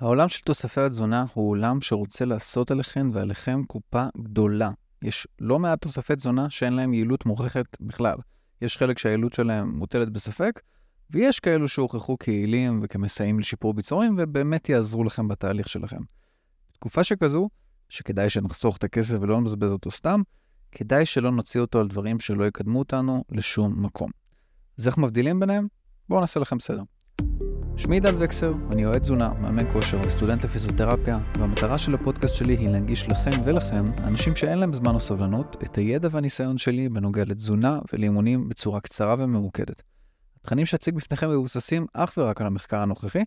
העולם של תוספי התזונה הוא עולם שרוצה לעשות עליכם ועליכם קופה גדולה. יש לא מעט תוספי תזונה שאין להם יעילות מוכחת בכלל. יש חלק שהיעילות שלהם מוטלת בספק, ויש כאלו שהוכחו כיעילים וכמסייעים לשיפור ביצורים, ובאמת יעזרו לכם בתהליך שלכם. בתקופה שכזו, שכדאי שנחסוך את הכסף ולא נבזבז אותו סתם, כדאי שלא נוציא אותו על דברים שלא יקדמו אותנו לשום מקום. אז איך מבדילים ביניהם? בואו נעשה לכם סדר. שמי עידן וקסר, אני יועד תזונה, מאמן כושר וסטודנט לפיזיותרפיה, והמטרה של הפודקאסט שלי היא להנגיש לכם ולכם, אנשים שאין להם זמן או סבלנות, את הידע והניסיון שלי בנוגע לתזונה ולאימונים בצורה קצרה וממוקדת. התכנים שאציג בפניכם מבוססים אך ורק על המחקר הנוכחי,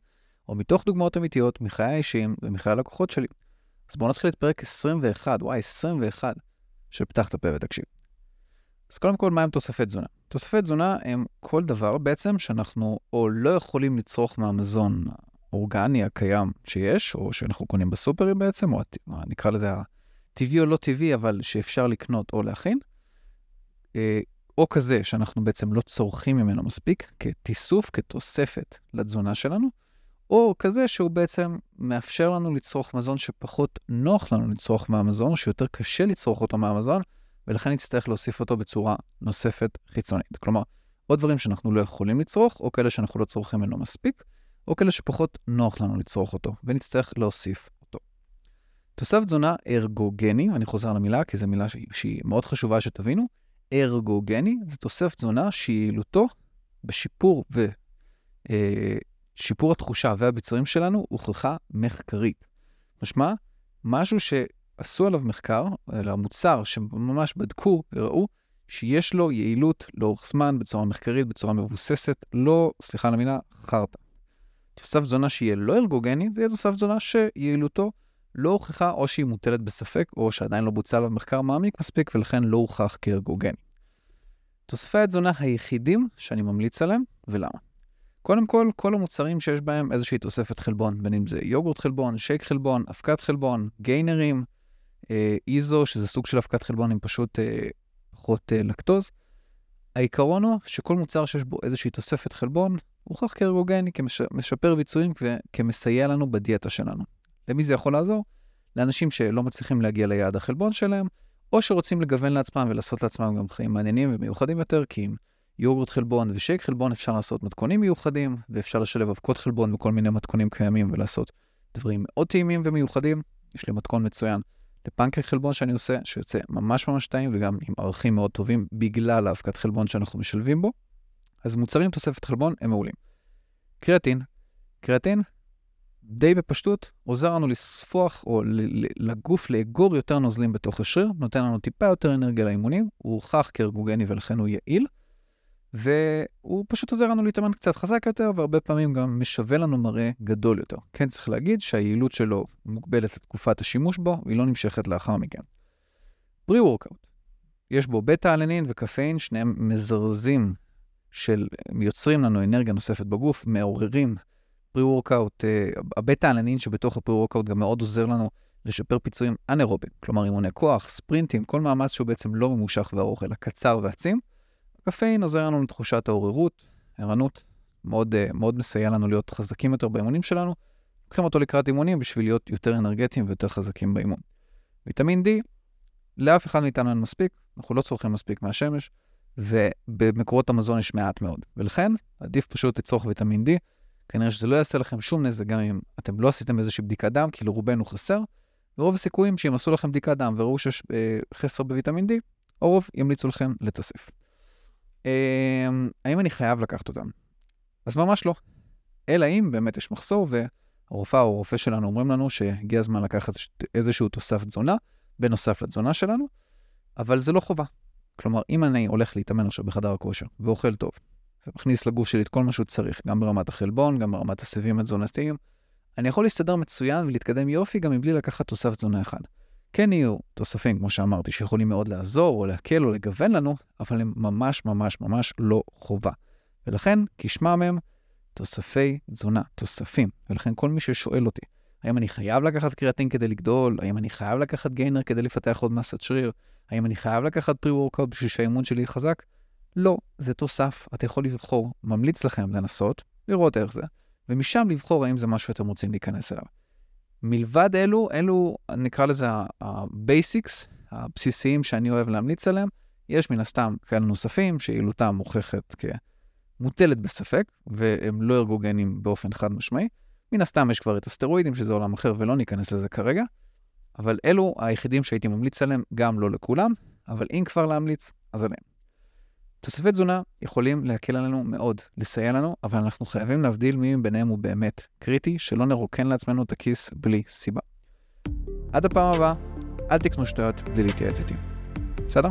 או מתוך דוגמאות אמיתיות מחיי האישיים ומחיי הלקוחות שלי. אז בואו נתחיל את פרק 21, וואי, 21, של פתח את הפה ותקשיב. אז קודם כל, מהם תוספי תזונה? תוספי תזונה הם כל דבר בעצם שאנחנו או לא יכולים לצרוך מהמזון האורגני הקיים שיש, או שאנחנו קונים בסופרים בעצם, או נקרא לזה הטבעי או לא טבעי, אבל שאפשר לקנות או להכין, אה, או כזה שאנחנו בעצם לא צורכים ממנו מספיק, כתיסוף, כתוספת לתזונה שלנו, או כזה שהוא בעצם מאפשר לנו לצרוך מזון שפחות נוח לנו לצרוך מהמזון, שיותר קשה לצרוך אותו מהמזון, ולכן נצטרך להוסיף אותו בצורה נוספת חיצונית. כלומר, או דברים שאנחנו לא יכולים לצרוך, או כאלה שאנחנו לא צורכים ממנו מספיק, או כאלה שפחות נוח לנו לצרוך אותו, ונצטרך להוסיף אותו. תוסף תזונה ארגוגני, אני חוזר על המילה, כי זו מילה שהיא, שהיא מאוד חשובה שתבינו, ארגוגני זה תוסף תזונה שיעילותו בשיפור ושיפור אה, התחושה והביצועים שלנו הוכחה מחקרית. משמע, משהו ש... עשו עליו מחקר, על המוצר שממש בדקו וראו שיש לו יעילות לאורך זמן בצורה מחקרית, בצורה מבוססת, לא, סליחה על המילה, חרטא. תוסף תזונה שיהיה לא ארגוגני, זה יהיה תוסף תזונה שיעילותו לא הוכחה או שהיא מוטלת בספק, או שעדיין לא בוצע עליו מחקר מעמיק מספיק ולכן לא הוכח כארגוגני. תוספי התזונה היחידים שאני ממליץ עליהם, ולמה? קודם כל, כל המוצרים שיש בהם איזושהי תוספת חלבון, בין אם זה יוגורט חלבון, שייק חלבון, אבקת חלבון, גיינרים, איזו, שזה סוג של אבקת חלבון עם פשוט אה, פחות אה, לקטוז. העיקרון הוא שכל מוצר שיש בו איזושהי תוספת חלבון, הוכח כארגוגני, כמשפר ביצועים וכמסייע לנו בדיאטה שלנו. למי זה יכול לעזור? לאנשים שלא מצליחים להגיע ליעד החלבון שלהם, או שרוצים לגוון לעצמם ולעשות לעצמם גם חיים מעניינים ומיוחדים יותר, כי עם יוגורט חלבון ושייק חלבון אפשר לעשות מתכונים מיוחדים, ואפשר לשלב אבקות חלבון בכל מיני מתכונים קיימים ולעשות דברים מאוד טעימים ומיוחדים. יש לי מתכון מצוין לפנקק חלבון שאני עושה, שיוצא ממש ממש טעים וגם עם ערכים מאוד טובים בגלל האבקת חלבון שאנחנו משלבים בו. אז מוצרים תוספת חלבון הם מעולים. קריאטין, קריאטין די בפשטות עוזר לנו לספוח או לגוף לאגור יותר נוזלים בתוך השריר, נותן לנו טיפה יותר אנרגיה לאימונים, הוא הוכח כארגוגני ולכן הוא יעיל. והוא פשוט עוזר לנו להתאמן קצת חזק יותר, והרבה פעמים גם משווה לנו מראה גדול יותר. כן צריך להגיד שהיעילות שלו מוגבלת לתקופת השימוש בו, והיא לא נמשכת לאחר מכן. pre-workout, יש בו בטא-אלנין וקפאין, שניהם מזרזים של, יוצרים לנו אנרגיה נוספת בגוף, מעוררים pre-workout, אה, הבטא-אלנין שבתוך ה pre-workout גם מאוד עוזר לנו לשפר ביצועים אנאירוביים, כלומר אימוני כוח, ספרינטים, כל מאמץ שהוא בעצם לא ממושך וארוך, אלא קצר ועצים. קפאין עוזר לנו לתחושת העוררות, ערנות, מאוד, uh, מאוד מסייע לנו להיות חזקים יותר באימונים שלנו. לוקחים אותו לקראת אימונים בשביל להיות יותר אנרגטיים ויותר חזקים באימון. ויטמין D, לאף אחד מאיתנו אין מספיק, אנחנו לא צורכים מספיק מהשמש, ובמקורות המזון יש מעט מאוד. ולכן, עדיף פשוט לצרוך ויטמין D. כנראה שזה לא יעשה לכם שום נזק גם אם אתם לא עשיתם איזושהי בדיקת דם, כי לרובנו חסר. ורוב הסיכויים שאם עשו לכם בדיקת דם וראו שיש אה, חסר בוויטמין D, הרוב ימליצו לכם לתסף. אמ, האם אני חייב לקחת אותם? אז ממש לא. אלא אם באמת יש מחסור והרופאה או הרופא שלנו אומרים לנו שהגיע הזמן לקחת איזשהו תוסף תזונה, בנוסף לתזונה שלנו, אבל זה לא חובה. כלומר, אם אני הולך להתאמן עכשיו בחדר הכושר ואוכל טוב, ומכניס לגוף שלי את כל מה שהוא צריך, גם ברמת החלבון, גם ברמת הסיבים התזונתיים, אני יכול להסתדר מצוין ולהתקדם יופי גם מבלי לקחת תוסף תזונה אחד. כן יהיו תוספים, כמו שאמרתי, שיכולים מאוד לעזור או להקל או לגוון לנו, אבל הם ממש ממש ממש לא חובה. ולכן, כשמם הם תוספי תזונה, תוספים. ולכן כל מי ששואל אותי, האם אני חייב לקחת קריאטין כדי לגדול? האם אני חייב לקחת gainer כדי לפתח עוד מסת שריר? האם אני חייב לקחת pre-workout בשביל שהאימון שלי יהיה חזק? לא, זה תוסף, אתה יכול לבחור, ממליץ לכם לנסות, לראות איך זה, ומשם לבחור האם זה משהו שאתם רוצים להיכנס אליו. מלבד אלו, אלו נקרא לזה ה-basics, הבסיסיים שאני אוהב להמליץ עליהם. יש מן הסתם כאלה נוספים שיעילותם מוכחת כמוטלת בספק, והם לא ארגוגנים באופן חד משמעי. מן הסתם יש כבר את הסטרואידים, שזה עולם אחר, ולא ניכנס לזה כרגע. אבל אלו היחידים שהייתי ממליץ עליהם, גם לא לכולם, אבל אם כבר להמליץ, אז עליהם. תוספי תזונה יכולים להקל עלינו מאוד, לסייע לנו, אבל אנחנו חייבים להבדיל מי ביניהם הוא באמת קריטי, שלא נרוקן לעצמנו את הכיס בלי סיבה. עד הפעם הבאה, אל תקנו שטויות בלי להתייעץ איתי. בסדר?